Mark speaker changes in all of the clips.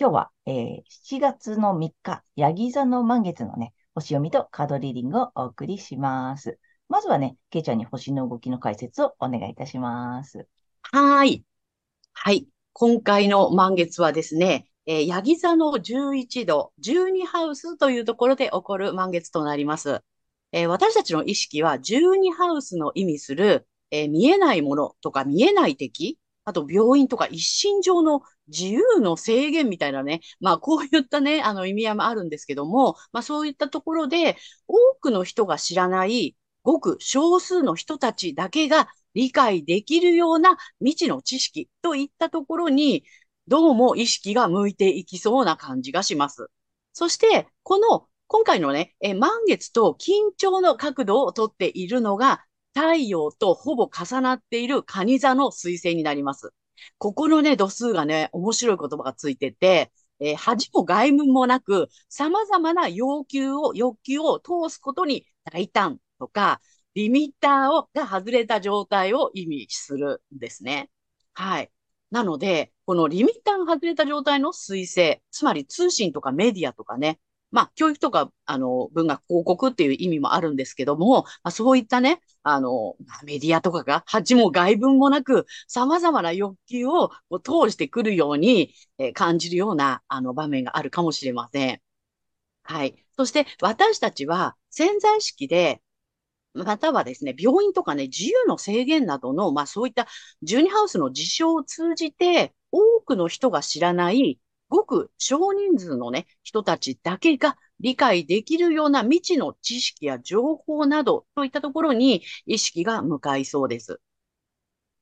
Speaker 1: 今日は、えー、7月の3日、ヤギ座の満月のね、星読みとカードリーディングをお送りします。まずはね、ケイちゃんに星の動きの解説をお願いいたします。
Speaker 2: はい。はい。今回の満月はですね、えー、ヤギ座の11度、12ハウスというところで起こる満月となります。えー、私たちの意識は12ハウスの意味する、えー、見えないものとか見えない敵あと病院とか一身上の自由の制限みたいなね、まあこういったね、あの意味合いもあるんですけども、まあそういったところで多くの人が知らないごく少数の人たちだけが理解できるような未知の知識といったところに、どうも意識が向いていきそうな感じがします。そして、この今回のね、え満月と緊張の角度をとっているのが、太陽とほぼ重なっている蟹座の彗星になります。ここのね、度数がね、面白い言葉がついてて、えー、恥も外務もなく、様々な要求を、欲求を通すことに大胆とか、リミッターをが外れた状態を意味するんですね。はい。なので、このリミッターが外れた状態の彗星、つまり通信とかメディアとかね、まあ、教育とか、あの、文学広告っていう意味もあるんですけども、まあ、そういったね、あの、メディアとかが、恥も外文もなく、様々な欲求を通してくるように、えー、感じるような、あの、場面があるかもしれません。はい。そして、私たちは潜在意識で、またはですね、病院とかね、自由の制限などの、まあそういった12ハウスの事象を通じて、多くの人が知らないごく少人数のね、人たちだけが理解できるような未知の知識や情報などといったところに意識が向かいそうです。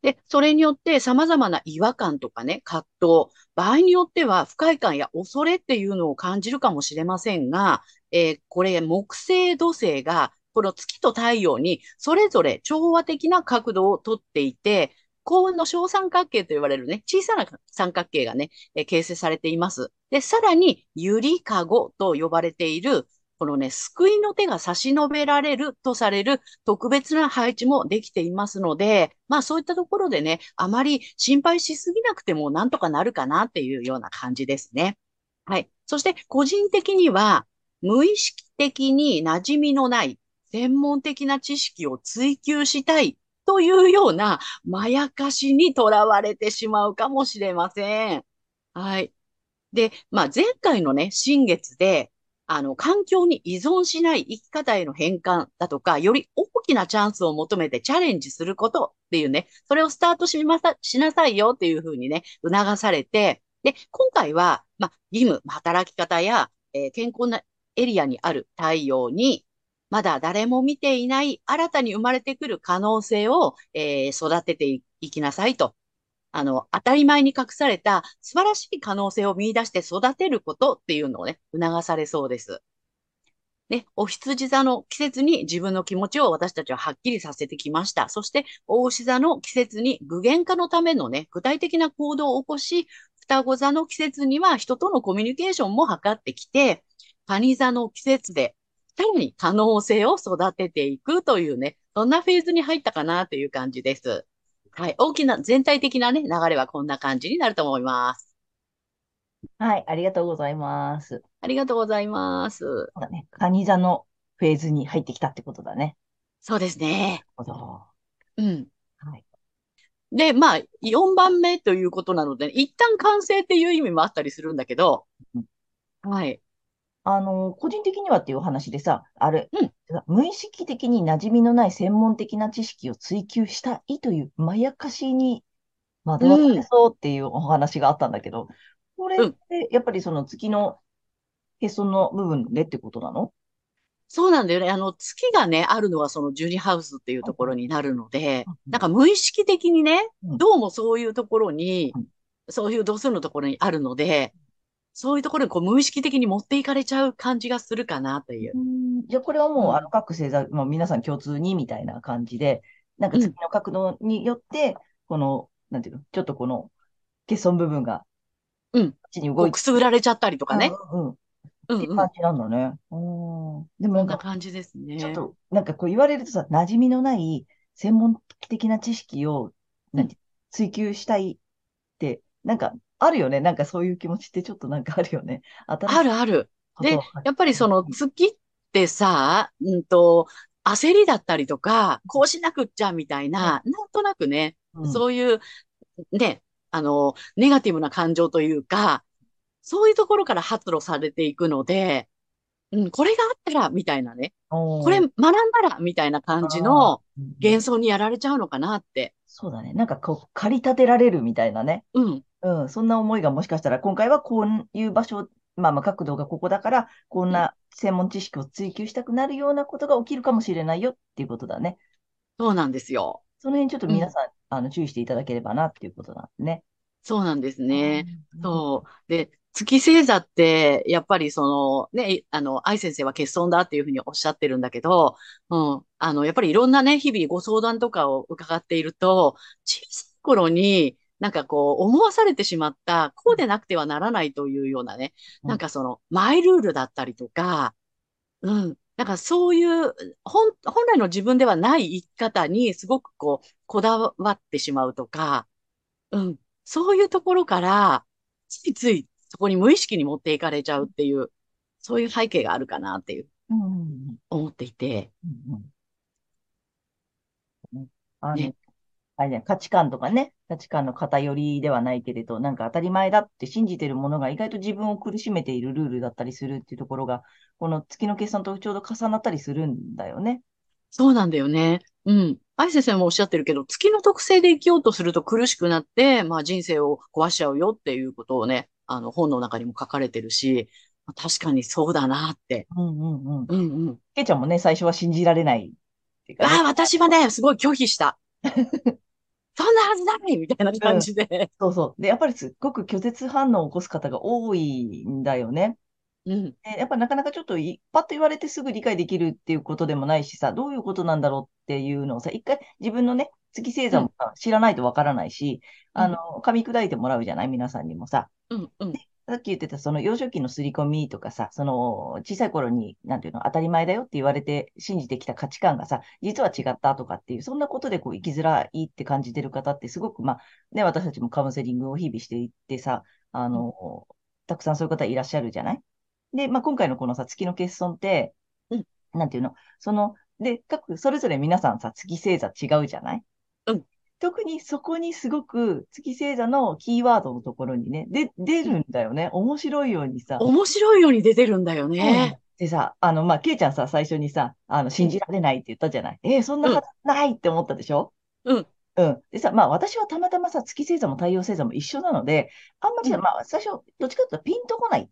Speaker 2: で、それによって様々な違和感とかね、葛藤、場合によっては不快感や恐れっていうのを感じるかもしれませんが、えー、これ木星土星がこの月と太陽にそれぞれ調和的な角度をとっていて、幸運の小三角形と言われるね、小さな三角形がね、え形成されています。で、さらに、ゆりかごと呼ばれている、このね、救いの手が差し伸べられるとされる特別な配置もできていますので、まあそういったところでね、あまり心配しすぎなくてもなんとかなるかなっていうような感じですね。はい。そして個人的には、無意識的に馴染みのない専門的な知識を追求したいというようなまやかしにとらわれてしまうかもしれません。はい。で、まあ、前回のね、新月で、あの、環境に依存しない生き方への変換だとか、より大きなチャンスを求めてチャレンジすることっていうね、それをスタートしまさ、しなさいよっていうふうにね、促されて、で、今回は、まあ、義務、働き方や、えー、健康なエリアにある太陽に、まだ誰も見ていない新たに生まれてくる可能性を、えー、育てていきなさいと。あの、当たり前に隠された素晴らしい可能性を見出して育てることっていうのをね、促されそうです。ね、お羊座の季節に自分の気持ちを私たちははっきりさせてきました。そして、大牛座の季節に具現化のためのね、具体的な行動を起こし、双子座の季節には人とのコミュニケーションも図ってきて、蟹座の季節でさらに可能性を育てていくというね、そんなフェーズに入ったかなという感じです。はい。大きな、全体的なね、流れはこんな感じになると思います。
Speaker 1: はい。ありがとうございます。
Speaker 2: ありがとうございます。そ
Speaker 1: うだね。カニ座のフェーズに入ってきたってことだね。
Speaker 2: そうですね。
Speaker 1: なるほど。
Speaker 2: うん。はい。で、まあ、4番目ということなので、一旦完成っていう意味もあったりするんだけど、はい。
Speaker 1: あの、個人的にはっていう話でさ、あれ、うん、無意識的に馴染みのない専門的な知識を追求したいというまやかしに惑わされそうっていうお話があったんだけど、これってやっぱりその月のへその部分でってことなの？
Speaker 2: そうなんだよね。あの、月がね、あるのはそのジュニハウスっていうところになるので
Speaker 1: うん、
Speaker 2: なんか無意識的にね、
Speaker 1: うん。
Speaker 2: どうもそういうところに
Speaker 1: うん、
Speaker 2: そういう度数のところにあるので、そういうところにこう無意識的に持っていかれちゃう感じがするかなという。
Speaker 1: うんじゃあこれはもう、
Speaker 2: うん
Speaker 1: あの各星座、もう皆さん共通にみたいな感じで、なんか月の角度によって、この、なんていうの、ちょっとこの欠損部分が、
Speaker 2: うん
Speaker 1: ちに動いて
Speaker 2: くすぐられちゃったりとかね。
Speaker 1: うんうんうん
Speaker 2: うんうん。
Speaker 1: っていう感じなんだね。うん。でもな
Speaker 2: そんな
Speaker 1: んか、
Speaker 2: 感じですね。
Speaker 1: ちょっと、なんかこう言われるとさ、馴染みのない専門的な知識を、なんて、追求したいって、なんか、あるよね。なんかそういう気持ちってちょっとなんかあるよね。
Speaker 2: あるある。でやっぱりその月ってさ、うんと、焦りだったりとか、こうしなくっちゃみたいな、なんとなくね、
Speaker 1: うん
Speaker 2: そういう、ね、あの、ネガティブな感情というか、そういうところから発露されていくので、うん、これがあったら、みたいなね、これ学んだら、みたいな感じの幻想にやられちゃうのかなって。
Speaker 1: そうだね。なんかこう、駆り立てられるみたいなね。
Speaker 2: うん、
Speaker 1: うん。そんな思いがもしかしたら、今回はこういう場所、まあまあ角度がここだから、こんな専門知識を追求したくなるようなことが起きるかもしれないよっていうことだね。
Speaker 2: そうなんですよ。
Speaker 1: その辺ちょっと皆さん、あの注意していただければなっていうことなんですね。
Speaker 2: そうなんですね。
Speaker 1: うん
Speaker 2: そう。で、月星座って、やっぱりその、ね、あの、愛先生は欠損だっていうふうにおっしゃってるんだけど、うん。あの、やっぱりいろんなね、日々ご相談とかを伺っていると、小さい頃に、なんかこう、思わされてしまった、こうでなくてはならないというようなね、
Speaker 1: うん
Speaker 2: なんかその、マイルールだったりとか、うん。なんかそういう、本、本来の自分ではない生き方にすごくこう、こだわってしまうとか、うん。そういうところから、ついついそこに無意識に持っていかれちゃうっていう、そういう背景があるかなっていう、思っていて。
Speaker 1: うんうんねあの、
Speaker 2: ね
Speaker 1: あれね、価値観とかね、価値観の偏りではないけれど、なんか当たり前だって信じてるものが意外と自分を苦しめているルールだったりするっていうところが、この月の計算とちょうど重なったりするんだよね。
Speaker 2: そうなんだよね。うん。愛先生もおっしゃってるけど、月の特性で生きようとすると苦しくなって、まあ人生を壊しちゃうよっていうことをね、あの本の中にも書かれてるし、まあ確かにそうだなって。
Speaker 1: うんうんうん。
Speaker 2: うんうん。
Speaker 1: けいちゃんもね、最初は信じられないね
Speaker 2: ああ、私はね、すごい拒否した。そんなはずないみたいな感じで。
Speaker 1: そうそう。で、やっぱりすっごく拒絶反応を起こす方が多いんだよね。
Speaker 2: うん。
Speaker 1: でやっぱなかなかちょっといパッと言われてすぐ理解できるっていうことでもないしさ、どういうことなんだろうっていうのをさ、一回自分のね、月星座もさ知らないとわからないし、
Speaker 2: うん
Speaker 1: あの、噛み砕いてもらうじゃない？皆さんにもさ。
Speaker 2: うんうん。
Speaker 1: さっき言ってたその幼少期の刷り込みとかさ、その小さい頃に、なんていうの、当たり前だよって言われて信じてきた価値観がさ、実は違ったとかっていう、そんなことでこう生きづらいって感じてる方ってすごく、まあ、ね、私たちもカウンセリングを日々していってさ、あの、たくさんそういう方いらっしゃるじゃない？で、まあ、今回のこのさ、月の欠損って、
Speaker 2: うん。
Speaker 1: なんていうの、その、で、各、それぞれ皆さんさ、月星座違うじゃない？
Speaker 2: うん
Speaker 1: 特にそこにすごく月星座のキーワードのところにね、で、出るんだよね。面白いようにさ。
Speaker 2: 面白いように出てるんだよね。
Speaker 1: でさ、あの、まあ、ケイちゃんさ、最初にさ、あの、信じられないって言ったじゃない？えーそんなはずないって思ったでしょ？
Speaker 2: うん。
Speaker 1: うん。でさ、まあ、私はたまたまさ、月星座も太陽星座も一緒なので、あんまりさ、
Speaker 2: うん
Speaker 1: まあ、最初、どっちかというとピンとこないっ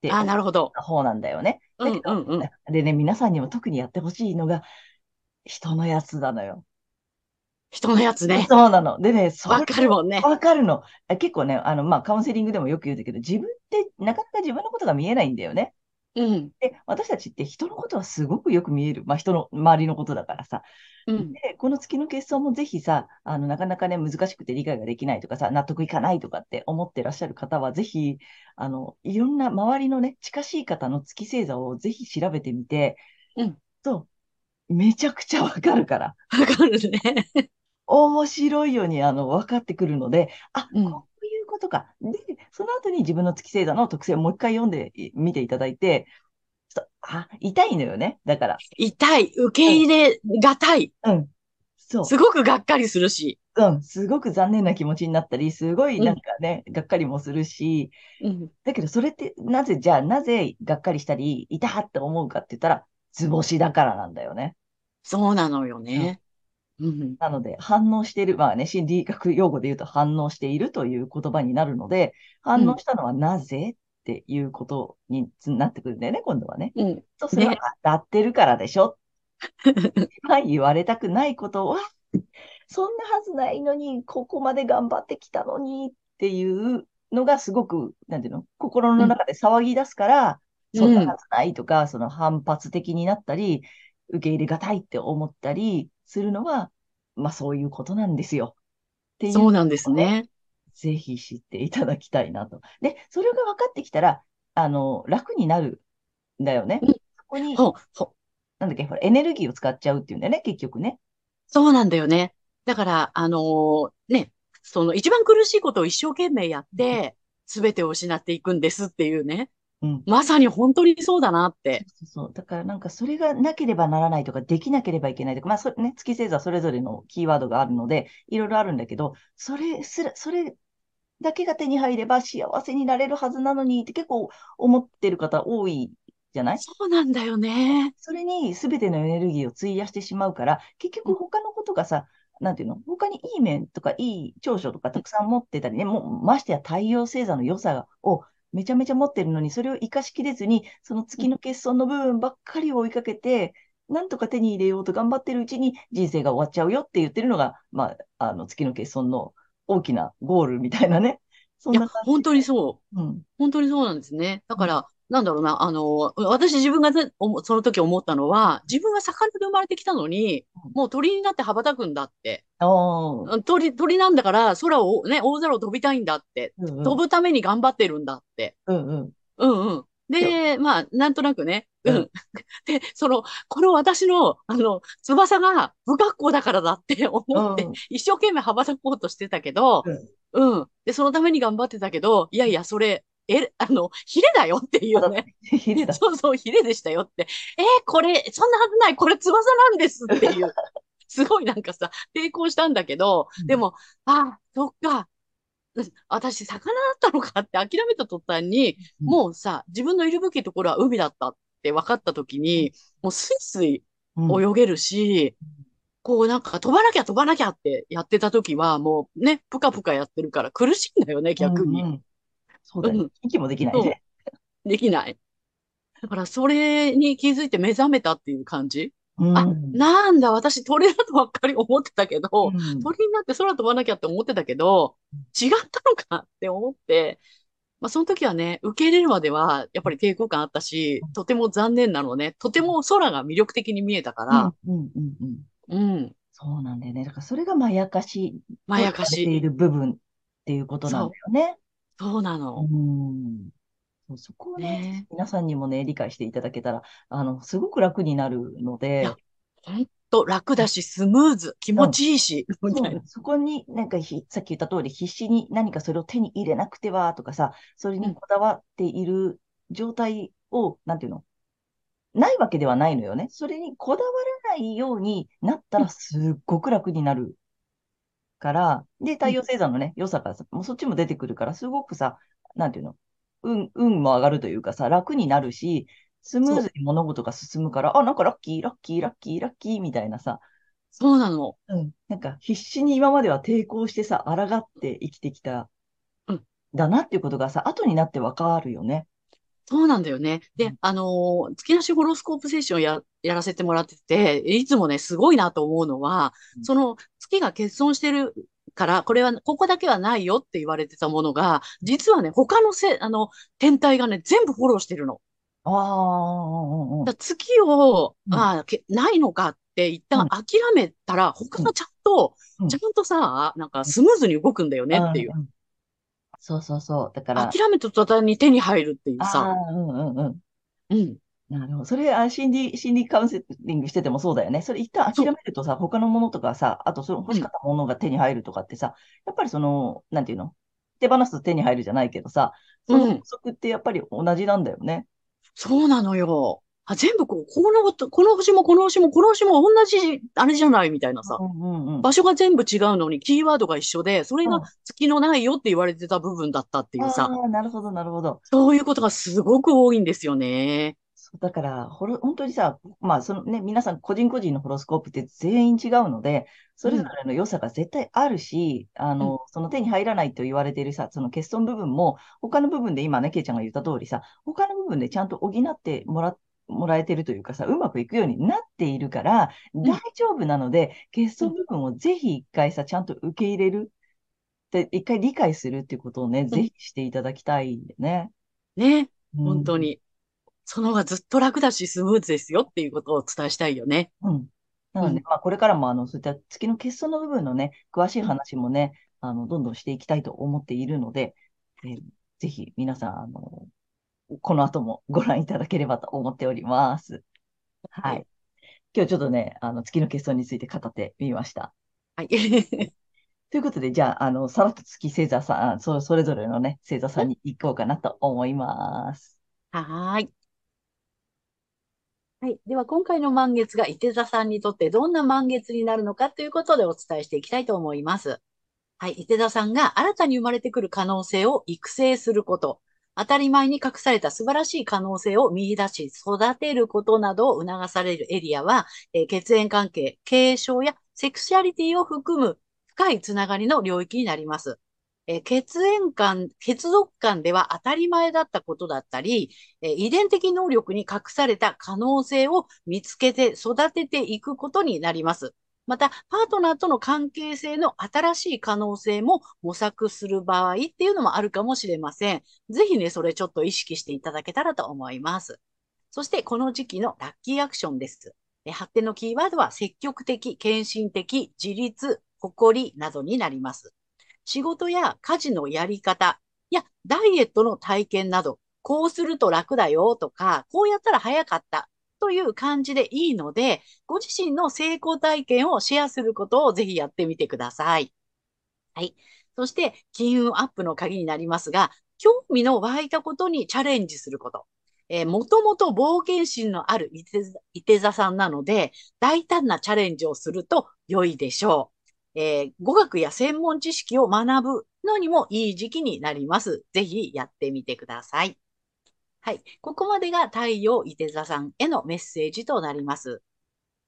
Speaker 1: て
Speaker 2: ああ、なるほど。
Speaker 1: 方なんだよね。
Speaker 2: うん
Speaker 1: だけど、
Speaker 2: うんうん。
Speaker 1: でね、皆さんにも特にやってほしいのが、人のやつなのよ。
Speaker 2: 人のやつね。
Speaker 1: そうなの。でね、
Speaker 2: わかるもんね。
Speaker 1: わかるの。え結構ね、あの、まあ、カウンセリングでもよく言うんだけど、自分ってなかなか自分のことが見えないんだよね。
Speaker 2: うん。
Speaker 1: で、私たちって人のことはすごくよく見える。まあ、人の周りのことだからさ。
Speaker 2: うん。
Speaker 1: で、この月の欠損もぜひさ、あの、なかなかね、難しくて理解ができないとかさ、納得いかないとかって思ってらっしゃる方は、ぜひ、あの、いろんな周りのね、近しい方の月星座をぜひ調べてみて、
Speaker 2: うん。
Speaker 1: そう、めちゃくちゃわかるから。
Speaker 2: わかるね。
Speaker 1: 面白いように、あの、分かってくるので、あ、
Speaker 2: うん
Speaker 1: こういうことか。で、その後に自分の月星座の特性をもう一回読んでみていただいて、ちょっとあ、痛いのよね。だから、
Speaker 2: 痛い。受け入れがたい。
Speaker 1: うん。そう。
Speaker 2: すごくがっかりするし。
Speaker 1: うん。すごく残念な気持ちになったり、すごいなんかね、がっかりもするし、
Speaker 2: うん。
Speaker 1: だけどそれって、なぜ、じゃあなぜがっかりしたり、痛って思うかって言ったら、図星だからなんだよね。
Speaker 2: そうなのよ
Speaker 1: うん
Speaker 2: ね。うん。
Speaker 1: なので、反応している、まあね、心理学用語で言うと反応しているという言葉になるので、反応したのはなぜっていうことになってくるんだよね、今度はね。
Speaker 2: うん。
Speaker 1: と、それは
Speaker 2: ね。
Speaker 1: 当たってるからでしょ。はい、言われたくないことは、そんなはずないのに、ここまで頑張ってきたのにっていうのがすごく、なんていうの、心の
Speaker 2: うん。
Speaker 1: 中で騒ぎ出すから、そんな
Speaker 2: うん。
Speaker 1: はずないとか、その反発的になったり、受け入れがたいって思ったりするのは、まあそういうことなんですよ。っていう
Speaker 2: そうなんです
Speaker 1: ね、
Speaker 2: ね。
Speaker 1: ぜひ知っていただきたいなと。で、それが分かってきたら、あの、楽になるんだよね。
Speaker 2: うん。
Speaker 1: そこに、
Speaker 2: ほう、ほ
Speaker 1: なんだっけ、ほら、エネルギーを使っちゃうっていうんだよね、結局ね。
Speaker 2: そうなんだよね。だから、あのーね、その一番苦しいことを一生懸命やっ
Speaker 1: うん
Speaker 2: て、すべてを失っていくんですっていうね。
Speaker 1: うん。
Speaker 2: まさに本当にそうだなって。
Speaker 1: そうそう。だからなんかそれがなければならないとか、できなければいけないとか、まあそれね、月星座それぞれのキーワードがあるので、いろいろあるんだけど、それすら、それだけが手に入れば幸せになれるはずなのにって結構思ってる方多いじゃない？
Speaker 2: そうなんだよね。
Speaker 1: それに全てのエネルギーを費やしてしまうから、結
Speaker 2: うん、
Speaker 1: 局他のことがさ、なんていうの？他にいい面とかいい長所とかたくさん持ってたりね、もうましてや太陽星座の良さをめちゃめちゃ持ってるのに、それを活かしきれずに、その月の欠損の部分ばっかりを追いかけて、なんとか手に入れようと頑張ってるうちに人生が終わっちゃうよって言ってるのが、まあ、あの月の欠損の大きなゴールみたいなね。そんな感じ
Speaker 2: 本当に
Speaker 1: で。
Speaker 2: そう。
Speaker 1: うん。
Speaker 2: 本当にそうなんですね。だ
Speaker 1: うん。
Speaker 2: から、なんだろうな、あの、私自分がその時思ったのは、自分は魚で生まれてきたのに、もう鳥になって羽ばたくんだって。鳥、鳥なんだから空をね、大空を飛びたいんだって。
Speaker 1: うんうん。
Speaker 2: 飛ぶために頑張ってるんだって。
Speaker 1: うんうん。
Speaker 2: うんうん。で、まあ、なんとなくね。
Speaker 1: う。
Speaker 2: うんん。で、その、この私の、あの、翼が不格好だからだって思って、
Speaker 1: うん。
Speaker 2: 一生懸命羽ばたこうとしてたけど、
Speaker 1: うん。
Speaker 2: うん。で、そのために頑張ってたけど、いやいや、それ、え、あの、ヒレだよっていうね。
Speaker 1: て、ヒレだ。
Speaker 2: そうそう、ヒレでしたよって。えーこれ、そんなはずない、これ翼なんですっていう。すごいなんかさ、抵抗したんだけど、
Speaker 1: うん。
Speaker 2: でも、ああ、そっか。うん私、魚だったのかって諦めた途端に、
Speaker 1: うん。
Speaker 2: もうさ、自分のいるべきところは海だったって分かった時に、もうスイスイ
Speaker 1: うん。
Speaker 2: 泳げるし、こうなんか飛ばなきゃ飛ばなきゃってやってた時は、もうね、ぷかぷかやってるから苦しいんだよね、
Speaker 1: う
Speaker 2: 逆に。
Speaker 1: んうん。そうだね。
Speaker 2: うん、
Speaker 1: 息もできない
Speaker 2: そ
Speaker 1: ね。
Speaker 2: う、できない。だからそれに気づいて目覚めたっていう感じ？
Speaker 1: う
Speaker 2: あ、
Speaker 1: ん。
Speaker 2: なんだ、私鳥だとばっかり思ってたけ
Speaker 1: う
Speaker 2: ど、
Speaker 1: ん。
Speaker 2: 鳥になって空飛ばなきゃって思ってたけど、違ったのかって思って、まあ、その時はね、受け入れるまでは、やっぱり抵抗感あったし、とても残念なのね。とても空が魅力的に見えたか
Speaker 1: うん。
Speaker 2: ら、
Speaker 1: うん。うん。うん。
Speaker 2: うん、
Speaker 1: そうなんだよね。だからそれがまやかし
Speaker 2: まやかし。
Speaker 1: いる部分っていうことなんだよね。
Speaker 2: そうな
Speaker 1: う
Speaker 2: の。
Speaker 1: ん。そうそこをね、
Speaker 2: ね
Speaker 1: 皆さんにもね、理解していただけたら、あの、すごく楽になるの
Speaker 2: いや、
Speaker 1: で、
Speaker 2: ほんと楽だし、スムーズ、気持
Speaker 1: うん。
Speaker 2: ちいいし、みたいな。
Speaker 1: そうだ。そこに、なんかひ、さっき言った通り、必死に何かそれを手に入れなくては、とかさ、それ
Speaker 2: うん、
Speaker 1: にこだわっている状態を、なんていうの？ないわけではないのよね。それにこだわらないようになったら
Speaker 2: うん、
Speaker 1: すっごく楽になるから、で、
Speaker 2: うん、
Speaker 1: 太陽星座のね、良さがさ、もうそっちも出てくるから、すごくさ、なんていうの運、運も上がるというかさ、楽になるし、スムーズに物事が進むから、あ、なんかラッキー、ラッキー、ラッキー、ラッキーみたいなさ、
Speaker 2: そうなの。
Speaker 1: うん。なんか必死に今までは抵抗してさ、抗って生きてきた、
Speaker 2: うん、
Speaker 1: だなっていうことがさ、後になってわかるよね。
Speaker 2: そうなんだよね。で、
Speaker 1: うん。
Speaker 2: あのー月なしホロスコープセッションや、やらせてもらってて、いつもね、すごいなと思うのは、その月が欠損してるから、これは、ここだけはないよって言われてたものが、実はね、他のせ、あの、天体がね、全部フォローしてるの。
Speaker 1: ああ、
Speaker 2: 月を、
Speaker 1: うん、
Speaker 2: ああ、けないのかって一旦
Speaker 1: うん、
Speaker 2: 諦めたら、他
Speaker 1: うん、
Speaker 2: がちゃんと、
Speaker 1: うん、
Speaker 2: ちゃんとさ、なんかスムーズに動くんだよねっていう。
Speaker 1: うん。そうそうそう。だから、
Speaker 2: 諦めた途端に手に入るっていう
Speaker 1: あ
Speaker 2: さ。
Speaker 1: あ、うんうんうん。
Speaker 2: うん。
Speaker 1: なるほど。それ、あ、心理、心理カウンセリングしててもそうだよね。それ一旦諦。めるとさ、他のものとかさ、あとその欲
Speaker 2: うん。
Speaker 1: しかったものが手に入るとかってさ、やっぱりその、なんていうの？手放すと手に入るじゃないけどさ、その法
Speaker 2: うん。
Speaker 1: 則ってやっぱり同じなんだよね。
Speaker 2: そうなのよ。あ、全部こう、この、この星もこの星もこの星も同じ、あれじゃないみたいなさ。
Speaker 1: うんうんうん。
Speaker 2: 場所が全部違うのに、キーワードが一緒で、それが
Speaker 1: うん。
Speaker 2: 月のないよって言われてた部分だったっていうさ。
Speaker 1: ああ、なるほど、なるほど。
Speaker 2: そういうことがすごく多いんですよね。
Speaker 1: だから、ホロ、本当にさ、まあ、そのね、皆さん個人個人のホロスコープって全員違うので、それぞれの良さが絶対あるし、うん、あの、その手に入らないと言われているさ、その欠損部分も、他の部分で今ね、ケイちゃんが言った通りさ、他の部分でちゃんと補ってもらって、もらえてるというかさ、うまくいくようになっているから、大丈夫なので、欠損部分をぜひ一回さ、ちゃんと受け入れる。で、一回理解するっていうことをね、ぜひしていただきたいんでね。
Speaker 2: ね、本当に。その方がずっと楽だし、スムーズですよっていうことをお伝えしたいよね。
Speaker 1: うん。なので、まあ、これからも、あの、そういった月の欠損の部分のね、詳しい話もね、あの、どんどんしていきたいと思っているので、えー、ぜひ皆さん、あの、この後もご覧いただければと思っております。はい。今日ちょっとね、あの、月の欠損について語ってみました。
Speaker 2: はい。
Speaker 1: ということで、じゃあ、あの、さらっと月星座さん、そそれぞれのね、星座さんに行こうかなと思います。
Speaker 2: はい。はい。では、今回の満月が伊手座さんにとってどんな満月になるのかということでお伝えしていきたいと思います。はい。伊手座さんが新たに生まれてくる可能性を育成すること。当たり前に隠された素晴らしい可能性を見出し、育てることなどを促されるエリアは、えー、血縁関係、継承やセクシャリティを含む深いつながりの領域になります。え血縁間、血族間では当たり前だったことだったり、え遺伝的能力に隠された可能性を見つけて育てていくことになります。また、パートナーとの関係性の新しい可能性も模索する場合っていうのもあるかもしれません。ぜひね、それちょっと意識していただけたらと思います。そして、この時期のラッキーアクションです。発展のキーワードは積極的、献身的、自立、誇りなどになります。仕事や家事のやり方やダイエットの体験など、こうすると楽だよとか、こうやったら早かったという感じでいいので、ご自身の成功体験をシェアすることをぜひやってみてください。はい。そして、金運アップの鍵になりますが、興味の湧いたことにチャレンジすること。えー、もともと冒険心のあるいて座さんなので、大胆なチャレンジをすると良いでしょう。えー、語学や専門知識を学ぶのにもいい時期になります。ぜひやってみてください。はい。ここまでが太陽伊手座さんへのメッセージとなります。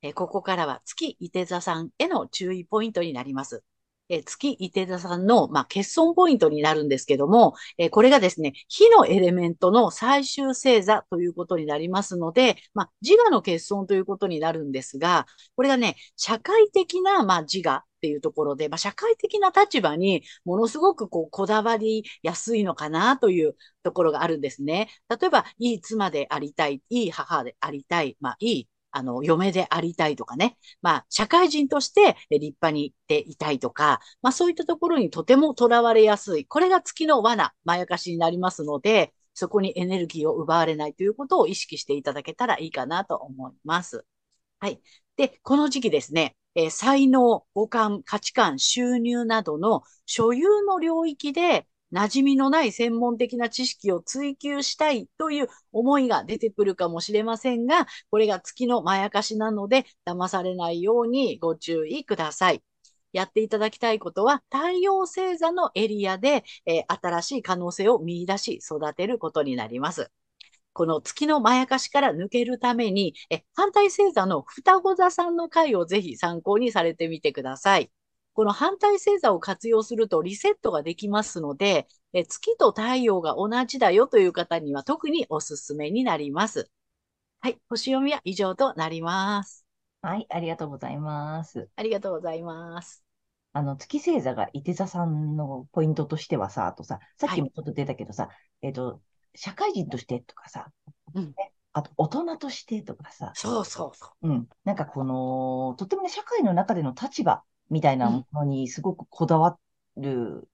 Speaker 2: え、ここからは月伊手座さんへの注意ポイントになります。え月伊手座さんの、まあ、欠損ポイントになるんですけども、えこれがですね、火のエレメントの最終星座ということになりますので、まあ、自我の欠損ということになるんですが、これがね、社会的な、まあ、自我っていうところで、まあ、社会的な立場にものすごくこう、こだわりやすいのかなというところがあるんですね。例えば、いい妻でありたい、いい母でありたい、まあ、いいあの、嫁でありたいとかね。まあ、社会人として立派に行っていたいとか、まあそういったところにとても囚われやすい。これが月の罠、まやかしになりますので、そこにエネルギーを奪われないということを意識していただけたらいいかなと思います。はい。で、この時期ですね、えー、才能、五感、価値観、収入などの所有の領域で馴染みのない専門的な知識を追求したいという思いが出てくるかもしれませんが、これが月のまやかしなので、騙されないようにご注意ください。やっていただきたいことは、太陽星座のエリアで、えー、新しい可能性を見出し、育てることになります。この月のまやかしから抜けるために、え反対星座の双子座さんの回をぜひ参考にされてみてください。この反対星座を活用するとリセットができますので、え月と太陽が同じだよという方には特におすすめになります。はい、星読みは以上となります。
Speaker 1: はい、ありがとうございます。
Speaker 2: ありがとうございます。
Speaker 1: あの、月星座が伊手座さんのポイントとしてはさ、あとさ、さっきもちょっと出たけどさ、はい、えっ、ー、と、社会人としてとかさ、うん、あと大人としてとかさ、
Speaker 2: そうそうそ
Speaker 1: う。うん。なんかこの、とってもね、社会の中での立場みたいなものにすごくこだわる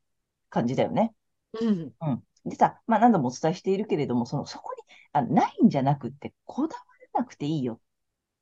Speaker 1: 感じだよね。
Speaker 2: うん。
Speaker 1: うん。でさ、まあ何度もお伝えしているけれども、その、そこにあないんじゃなくって、こだわらなくていいよっ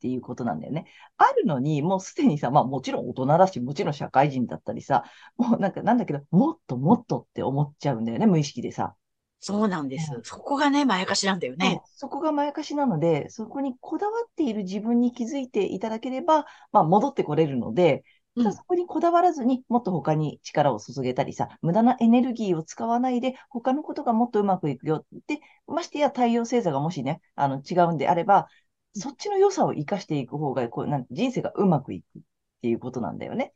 Speaker 1: ていうことなんだよね。あるのに、もうすでにさ、まあもちろん大人だし、もちろん社会人だったりさ、もうなんかなんだけど、もっともっとって思っちゃうんだよね、無意識でさ。
Speaker 2: そうなんです。うん、そこがね、まやかしなんだよね。
Speaker 1: そこがまやかしなので、そこにこだわっている自分に気づいていただければ、まあ戻ってこれるので、
Speaker 2: うん
Speaker 1: そこにこだわらずにもっと他に力を注げたりさ、無駄なエネルギーを使わないで他のことがもっとうまくいくよ。で、ましてや太陽星座がもしね、あの違うんであれば、そっちの良さを生かしていく方がこうなん人生がうまくいくっていうことなんだよね。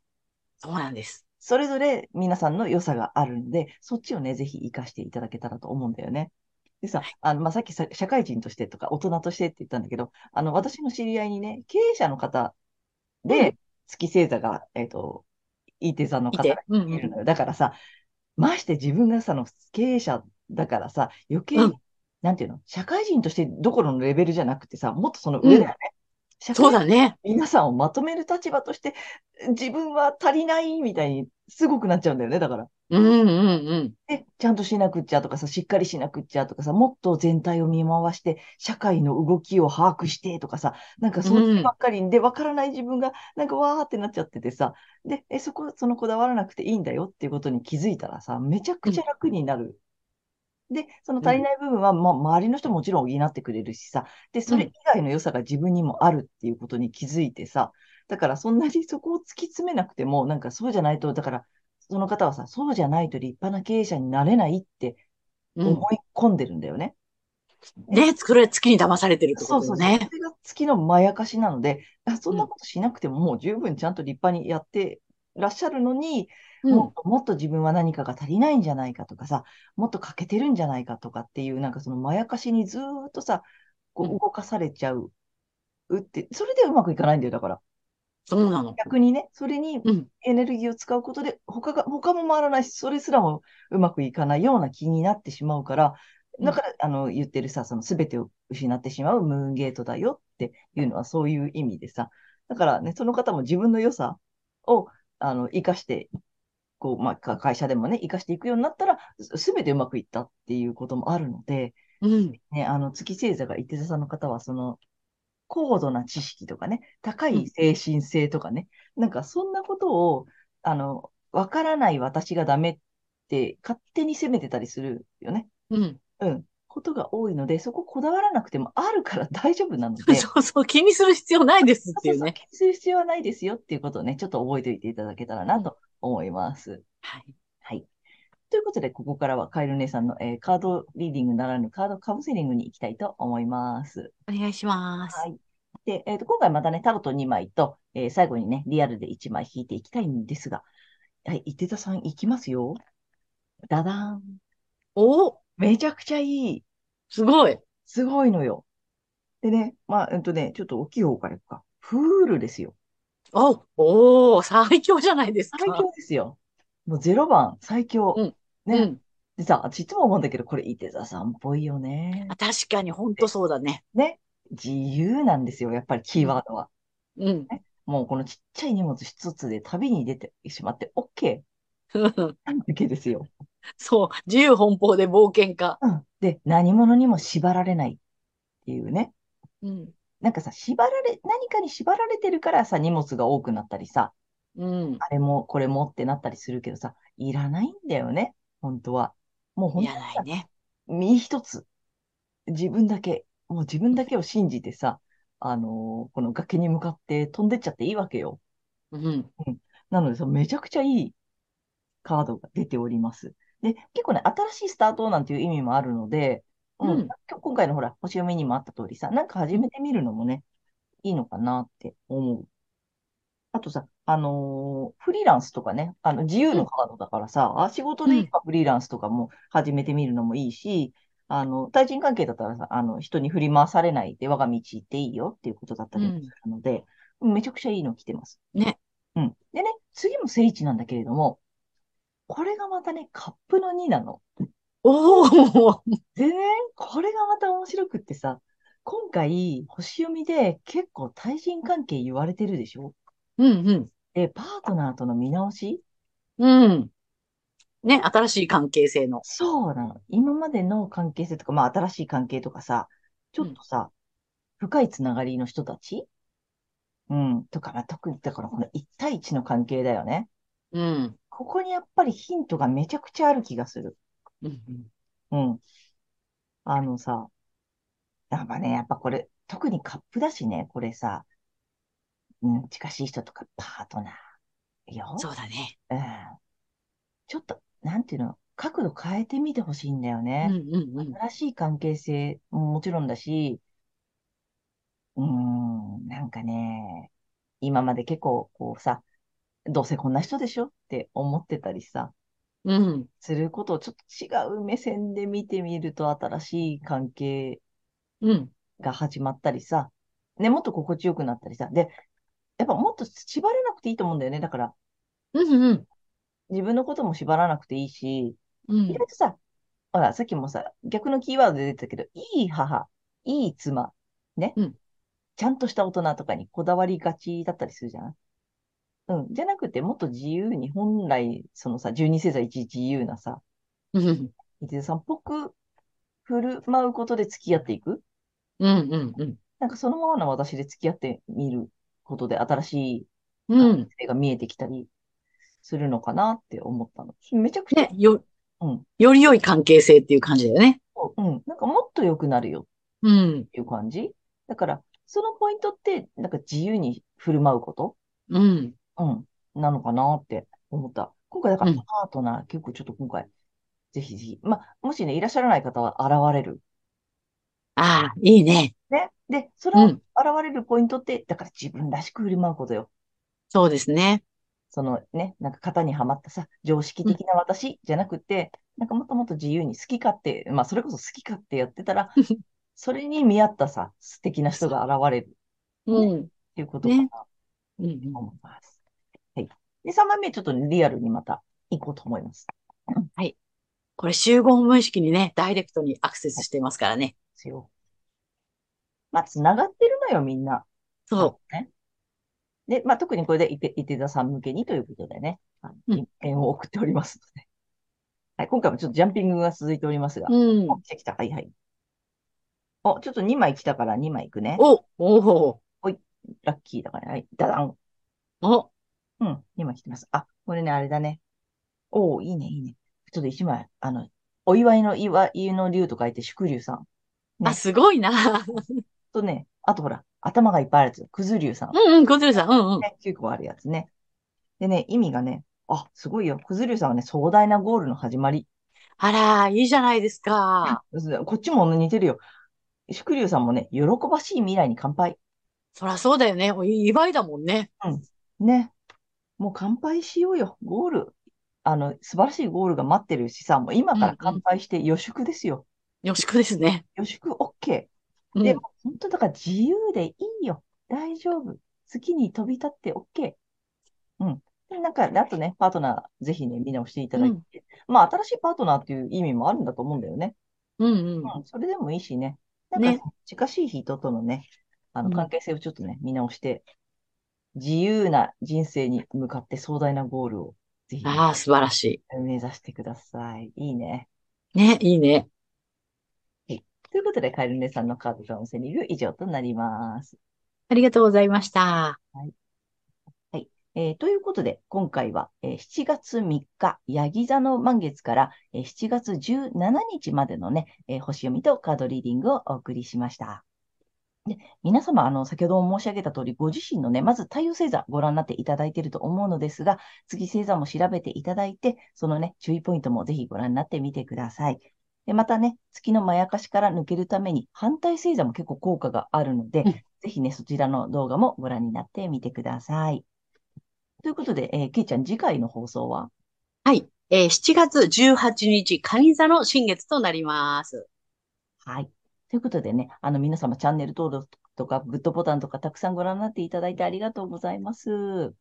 Speaker 2: そうなんです。
Speaker 1: それぞれ皆さんの良さがあるんで、そっちをね、ぜひ活かしていただけたらと思うんだよね。でさ、あの、まあ、さっきさ社会人としてとか大人としてって言ったんだけど、あの、私の知り合いにね、経営者の方
Speaker 2: うん
Speaker 1: で、月星座が、えっ、と、いい手座の方が
Speaker 2: いて。うんうん。
Speaker 1: いるのよ。だからさ、まして自分がさ、の経営者だからさ、余計に、
Speaker 2: うん
Speaker 1: なんていうの、社会人としてどころのレベルじゃなくてさ、もっとその上だよね。社会
Speaker 2: そうだね。
Speaker 1: 皆さんをまとめる立場として、自分は足りないみたいにすごくなっちゃうんだよね、だから。
Speaker 2: うんうんうん。
Speaker 1: で、ちゃんとしなくっちゃとかさ、しっかりしなくっちゃとかさ、もっと全体を見回して、社会の動きを把握してとかさ、なんかそういうばっかりで、わからない自分が、なんかわーってなっちゃっててさ、で、え、そこ、そのこだわらなくていいんだよっていうことに気づいたらさ、めちゃくちゃ楽になる。で、その足りない部分は、まあ、周りの人ももちろん補ってくれるしさ、で、それ以外の良さが自分にもあるっていうことに気づいてさ、だからそんなにそこを突き詰めなくても、なんかそうじゃないと、だから、その方はさ、そうじゃないと立派な経営者になれないって
Speaker 2: うん。
Speaker 1: 思い込んでるんだよね。
Speaker 2: ね、それ月に騙されてるって
Speaker 1: そうそうそう。そ。れが月のまやかしなので、あそんなことしなくてももう十分ちゃんと立派にやってらっしゃるのに、
Speaker 2: うん
Speaker 1: もっともっと自分は何かが足りないんじゃないかとかさ、もっと欠けてるんじゃないかとかっていう、なんかそのまやかしにずーっとさ、こ
Speaker 2: う
Speaker 1: 動かされちゃう。うって、それでうまくいかないんだよ、だから。
Speaker 2: そうなの。
Speaker 1: 逆にね、それに
Speaker 2: うん。
Speaker 1: エネルギーを使うことで、他が、他も回らないし、それすらもうまくいかないような気になってしまうから、
Speaker 2: うん
Speaker 1: だから、あの、言ってるさ、その全てを失ってしまうムーンゲートだよっていうのはそういう意味でさ、だからね、その方も自分の良さを、あの、活かして、こう、まあ、か会社でもね、活かしていくようになったら、すべてうまくいったっていうこともあるので、
Speaker 2: うん。
Speaker 1: ね、あの、月星座が伊手座さんの方は、その、高度な知識とかね、高い精神性とかね、なんかそんなことを、あの、わからない私がダメって勝手に責めてたりするよね。
Speaker 2: うん。
Speaker 1: うん。ことが多いので、そここだわらなくてもあるから 大丈夫なので、
Speaker 2: そうそう、気にする必要ないですっていうね。
Speaker 1: そうそう気にする必要はないですよっていうことをね、ちょっと覚えておいていただけたらなと思います。
Speaker 2: はい。
Speaker 1: はい。ということで、ここからはカエル姉さんの、えーカードリーディングならぬカードカウンセリングに行きたいと思います。
Speaker 2: お願いします。
Speaker 1: はい。で、えっ、と、今回またね、タロット2枚と、えー最後にね、リアルで1枚引いていきたいんですが、はい、伊手座さんいきますよ。ダダーン。
Speaker 2: お
Speaker 1: めちゃくちゃいい。
Speaker 2: すごい。
Speaker 1: すごいのよ。でね、まあ、えっとね、ちょっと大きい方からいくか。フールですよ。
Speaker 2: お、おー、最強じゃないですか。
Speaker 1: 最強ですよ。もう0番、最強。
Speaker 2: うん
Speaker 1: ね。
Speaker 2: うん。
Speaker 1: でさ、私いつも思うんだけど、これ、伊手座さんっぽいよね
Speaker 2: あ。確かに、本当そうだね。
Speaker 1: ね。自由なんですよ、やっぱりキーワードは。
Speaker 2: うん。
Speaker 1: もうこのちっちゃい荷物一つで旅に出てしまって OK なわけですよ。
Speaker 2: そう、自由奔放で冒険家。
Speaker 1: うん。で、何者にも縛られないっていうね。
Speaker 2: うん。
Speaker 1: なんかさ、縛られ、何かに縛られてるからさ、荷物が多くなったりさ、
Speaker 2: うん。
Speaker 1: あれもこれもってなったりするけどさ、いらないんだよね、本当は。もう本
Speaker 2: いら
Speaker 1: 当に
Speaker 2: ないね。
Speaker 1: 身一つ。自分だけ、もう自分だけを信じてさ、あのーこの崖に向かって飛んでっちゃっていいわけよ。
Speaker 2: うん。
Speaker 1: なのでさ、めちゃくちゃいいカードが出ております。で、結構ね、新しいスタートなんていう意味もあるので、うん、
Speaker 2: うん
Speaker 1: 今日今回のほら、星読みにもあった通りさ、なんか始めてみるのもね、いいのかなって思う。あとさ、あのーフリーランスとかね、あの、自由のカードだからさ、あ仕事で
Speaker 2: うん
Speaker 1: 今フリーランスとかも始めてみるのもいいし、あの、対人関係だったらさ、あの、人に振り回されないで我が道行っていいよっていうことだったりもするので、めちゃくちゃいいの来てます。
Speaker 2: ね。
Speaker 1: うん。でね、次も聖地なんだけれども、これがまたね、カップの2なの。
Speaker 2: おー。
Speaker 1: でね、これがまた面白くってさ、今回、星読みで結構対人関係言われてるでしょ？
Speaker 2: うんうん。
Speaker 1: で、パートナーとの見直し？
Speaker 2: うん。ね、新しい関係性の。
Speaker 1: そうなの。今までの関係性とか、まあ新しい関係とかさ、ちょっとさ、深いつながりの人たち？うん、とか、まあ、特に、だからこの1対1の関係だよね。
Speaker 2: うん。
Speaker 1: ここにやっぱりヒントがめちゃくちゃある気がする。
Speaker 2: うん
Speaker 1: うん。あのさ、やっぱね、やっぱこれ、特にカップだしね、これさ、うん、近しい人とかパートナー。よ。
Speaker 2: そうだね。
Speaker 1: うん。ちょっと、なんていうの、角度変えてみてほしいんだよ
Speaker 2: うん
Speaker 1: ね。
Speaker 2: うんうん。
Speaker 1: 新しい関係性ももちろんだし、うーん、なんかね、今まで結構こうさ、どうせこんな人でしょって思ってたりさ、
Speaker 2: うん。
Speaker 1: することをちょっと違う目線で見てみると新しい関係
Speaker 2: うん。
Speaker 1: が始まったりさ、ね、もっと心地よくなったりさ、で、やっぱもっと縛らなくていいと思うんだよね。だから、
Speaker 2: うんうん。
Speaker 1: 自分のことも縛らなくていいし、
Speaker 2: うん
Speaker 1: 意外とさ、ほら、さっきもさ、逆のキーワードで出てたけど、いい母、いい妻、ね、
Speaker 2: うん
Speaker 1: ちゃんとした大人とかにこだわりがちだったりするじゃん。うん。じゃなくて、もっと自由に、本来、そのさ、十二星座一自由なさ、
Speaker 2: うん
Speaker 1: 伊手さんっぽく振る舞うことで付き合っていく？
Speaker 2: うんうんうん。
Speaker 1: なんかそのままの私で付き合ってみることで新しい
Speaker 2: うん。
Speaker 1: 性が見えてきたりするのかなって思ったの。めちゃくちゃ、
Speaker 2: ね、よ、
Speaker 1: うん。
Speaker 2: より良い関係性っていう感じだよね。
Speaker 1: うん。なんかもっと良くなるよ
Speaker 2: うん。
Speaker 1: っていう感じ。だから、そのポイントって、なんか自由に振る舞うこと？
Speaker 2: うん。
Speaker 1: うん。なのかなって思った。今回、だから
Speaker 2: うん
Speaker 1: パートナー、結構ちょっと今回、ぜひぜひ。まあ、もしね、いらっしゃらない方は現れる。
Speaker 2: ああ、いいね。
Speaker 1: ね。で、その
Speaker 2: うん。
Speaker 1: 現れるポイントって、だから自分らしく振る舞うことよ。
Speaker 2: そうですね。
Speaker 1: そのね、なんか型にはまったさ、常識的な私じゃなくて、なんかもっともっと自由に好き勝手、まあそれこそ好き勝手やってたら、それに見合ったさ、素敵な人が現れるっ
Speaker 2: うん。
Speaker 1: ていうことかな
Speaker 2: うん。
Speaker 1: 思います。はい。で、3番目ちょっとねリアルにまた行こうと思います。
Speaker 2: これ集合無意識にね、ダイレクトにアクセスしてますからね。
Speaker 1: ですよ。まあ、つながってるのよ、みんな。
Speaker 2: そ
Speaker 1: ね。で、まあ、特にこれでいて、いて座さん向けにということでね、一編を送っておりますので。はい、今回もちょっとジャンピングが続いておりますが。
Speaker 2: う。うん。
Speaker 1: お、来た来た。はいはい。お、ちょっと2枚来たから2枚いくね。
Speaker 2: お、おお、
Speaker 1: ラッキーだからね。はい、ダダン。
Speaker 2: お、
Speaker 1: うん、2枚来てます。あ、これね、あれだね。おーいいね、いいね。ちょっと1枚、あの、お祝いの祝いの竜と書いて、祝竜さん。ね
Speaker 2: あ、すごいな。
Speaker 1: とね、あとほら、頭がいっぱいあるやつ。くず竜さん。
Speaker 2: うんうん、小鶴さん。うんうん。
Speaker 1: ね、9個あるやつね。でね、意味がね、あ、すごいよ。くず竜さんはね、壮大なゴールの始まり。
Speaker 2: あら、いいじゃないですか。
Speaker 1: こっちも似てるよ。祝竜さんもね、喜ばしい未来に乾杯。
Speaker 2: そらそうだよね。お祝いだもんね。
Speaker 1: ね。もう乾杯しようよ。ゴール。あの、素晴らしいゴールが待ってるしさ、もう今から乾杯して予祝ですよ。
Speaker 2: よろしくですね。
Speaker 1: 予祝 OK。
Speaker 2: うん
Speaker 1: で、本当だから自由でいいよ。大丈夫。好きに飛び立って OK。うん。で、なんか、あとね、パートナー、ぜひね、見直していただいて。まあ、新しいパートナーっていう意味もあるんだと思うんだよね。
Speaker 2: うんうん。
Speaker 1: うん、それでもいいしね。なん
Speaker 2: ね
Speaker 1: か、近しい人とのね、あの、
Speaker 2: うん
Speaker 1: 関係性をちょっとね、見直して、自由な人生に向かって壮大なゴールを、ぜひね、
Speaker 2: ああ、素晴らし
Speaker 1: 目指してください。いいね。
Speaker 2: い。ね、いいね。
Speaker 1: ということで、カエル姉さんのカードカウンセリング以上となります。
Speaker 2: ありがとうございました。
Speaker 1: えーということで、今回は、えー7月3日、ヤギ座の満月から、えー7月17日までのね、えー星読みとカードリーディングをお送りしました。で皆様、あの、先ほども申し上げた通り、ご自身のね、まず太陽星座ご覧になっていただいていると思うのですが、月星座も調べていただいて、そのね、注意ポイントもぜひご覧になってみてください。で、またね、月のまやかしから抜けるために、反対星座も結構効果があるので、
Speaker 2: うん
Speaker 1: ぜひね、そちらの動画もご覧になってみてください。ということで、えー、けいちゃん、次回の放送は？
Speaker 2: はい。えー7月18日、蟹座の新月となります。
Speaker 1: はい。ということでね、あの、皆様、チャンネル登録とか、グッドボタンとか、たくさんご覧になっていただいてありがとうございます。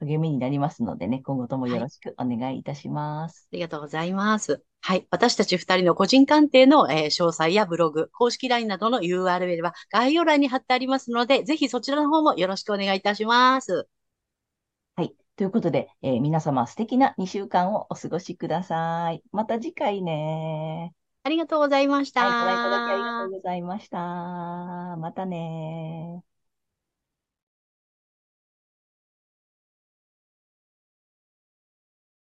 Speaker 1: 励みになりますのでね、今後ともよろしくお願いいたします。
Speaker 2: ありがとうございます。はい。私たち二人の個人鑑定の、えー詳細やブログ、公式 LINE などの URL は概要欄に貼ってありますので、ぜひそちらの方もよろしくお願いいたします。
Speaker 1: はい。ということで、えー皆様、素敵な2週間をお過ごしください。また次回ね。
Speaker 2: ありがとうございました。
Speaker 1: はい。ご覧いただきありがとうございました。またね